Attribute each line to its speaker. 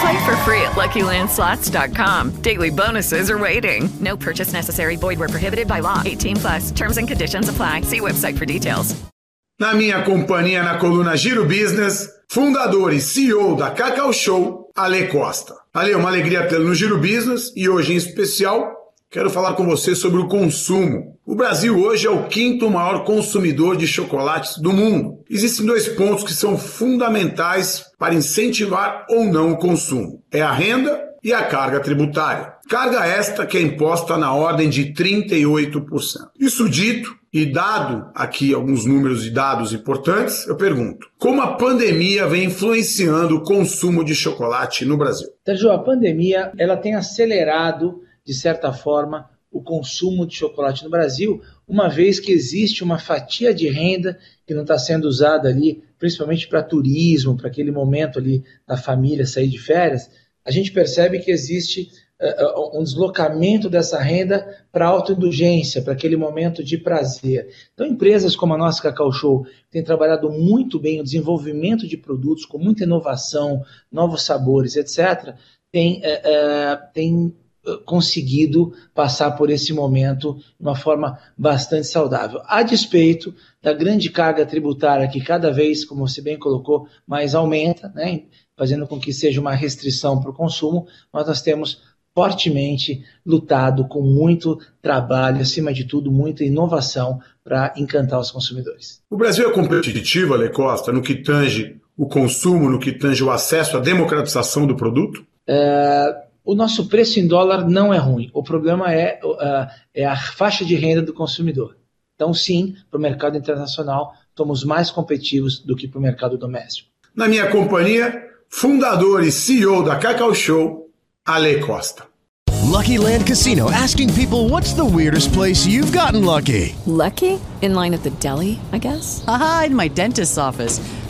Speaker 1: Play for free at LuckyLandSlots.com. Daily bonuses are waiting. No purchase necessary. Void where prohibited by law. 18 plus. Terms and conditions apply. See website for details.
Speaker 2: Na minha companhia na coluna Giro Business, fundador e CEO da Cacau Show, Ale Costa. Ale, uma alegria tê-lo no Giro Business e hoje em especial quero falar com você sobre o consumo. O Brasil hoje é o quinto maior consumidor de chocolates do mundo. Existem dois pontos que são fundamentais para incentivar ou não o consumo: é a renda e a carga tributária. Carga esta que é imposta na ordem de 38%. Isso dito, e dado aqui alguns números e dados importantes, eu pergunto: como a pandemia vem influenciando o consumo de chocolate no Brasil?
Speaker 3: Sérgio, a pandemia ela tem acelerado, de certa forma, o consumo de chocolate no Brasil, uma vez que existe uma fatia de renda que não está sendo usada ali, principalmente para turismo, para aquele momento ali da família sair de férias, a gente percebe que existe uh, um deslocamento dessa renda para autoindulgência, para aquele momento de prazer. Então, empresas como a nossa Cacau Show têm trabalhado muito bem o desenvolvimento de produtos com muita inovação, novos sabores, etc., têm, uh, uh, têm conseguido passar por esse momento de uma forma bastante saudável. A despeito da grande carga tributária que cada vez, como você bem colocou, mais aumenta, né, fazendo com que seja uma restrição para o consumo, mas nós temos fortemente lutado com muito trabalho, acima de tudo, muita inovação para encantar os consumidores.
Speaker 2: O Brasil é competitivo, Ale Costa, no que tange o consumo, no que tange o acesso à democratização do produto?
Speaker 3: É, o nosso preço em dólar não é ruim. O problema é, uh, é a faixa de renda do consumidor. Então, sim, para o mercado internacional, somos mais competitivos do que para o mercado doméstico.
Speaker 2: Na minha companhia, fundador e CEO da Cacau Show, Ale Costa.
Speaker 4: Lucky Land Casino asking people what's the weirdest place you've gotten lucky?
Speaker 5: Lucky? In line at the deli, I guess?
Speaker 6: Aha, in my dentist's office.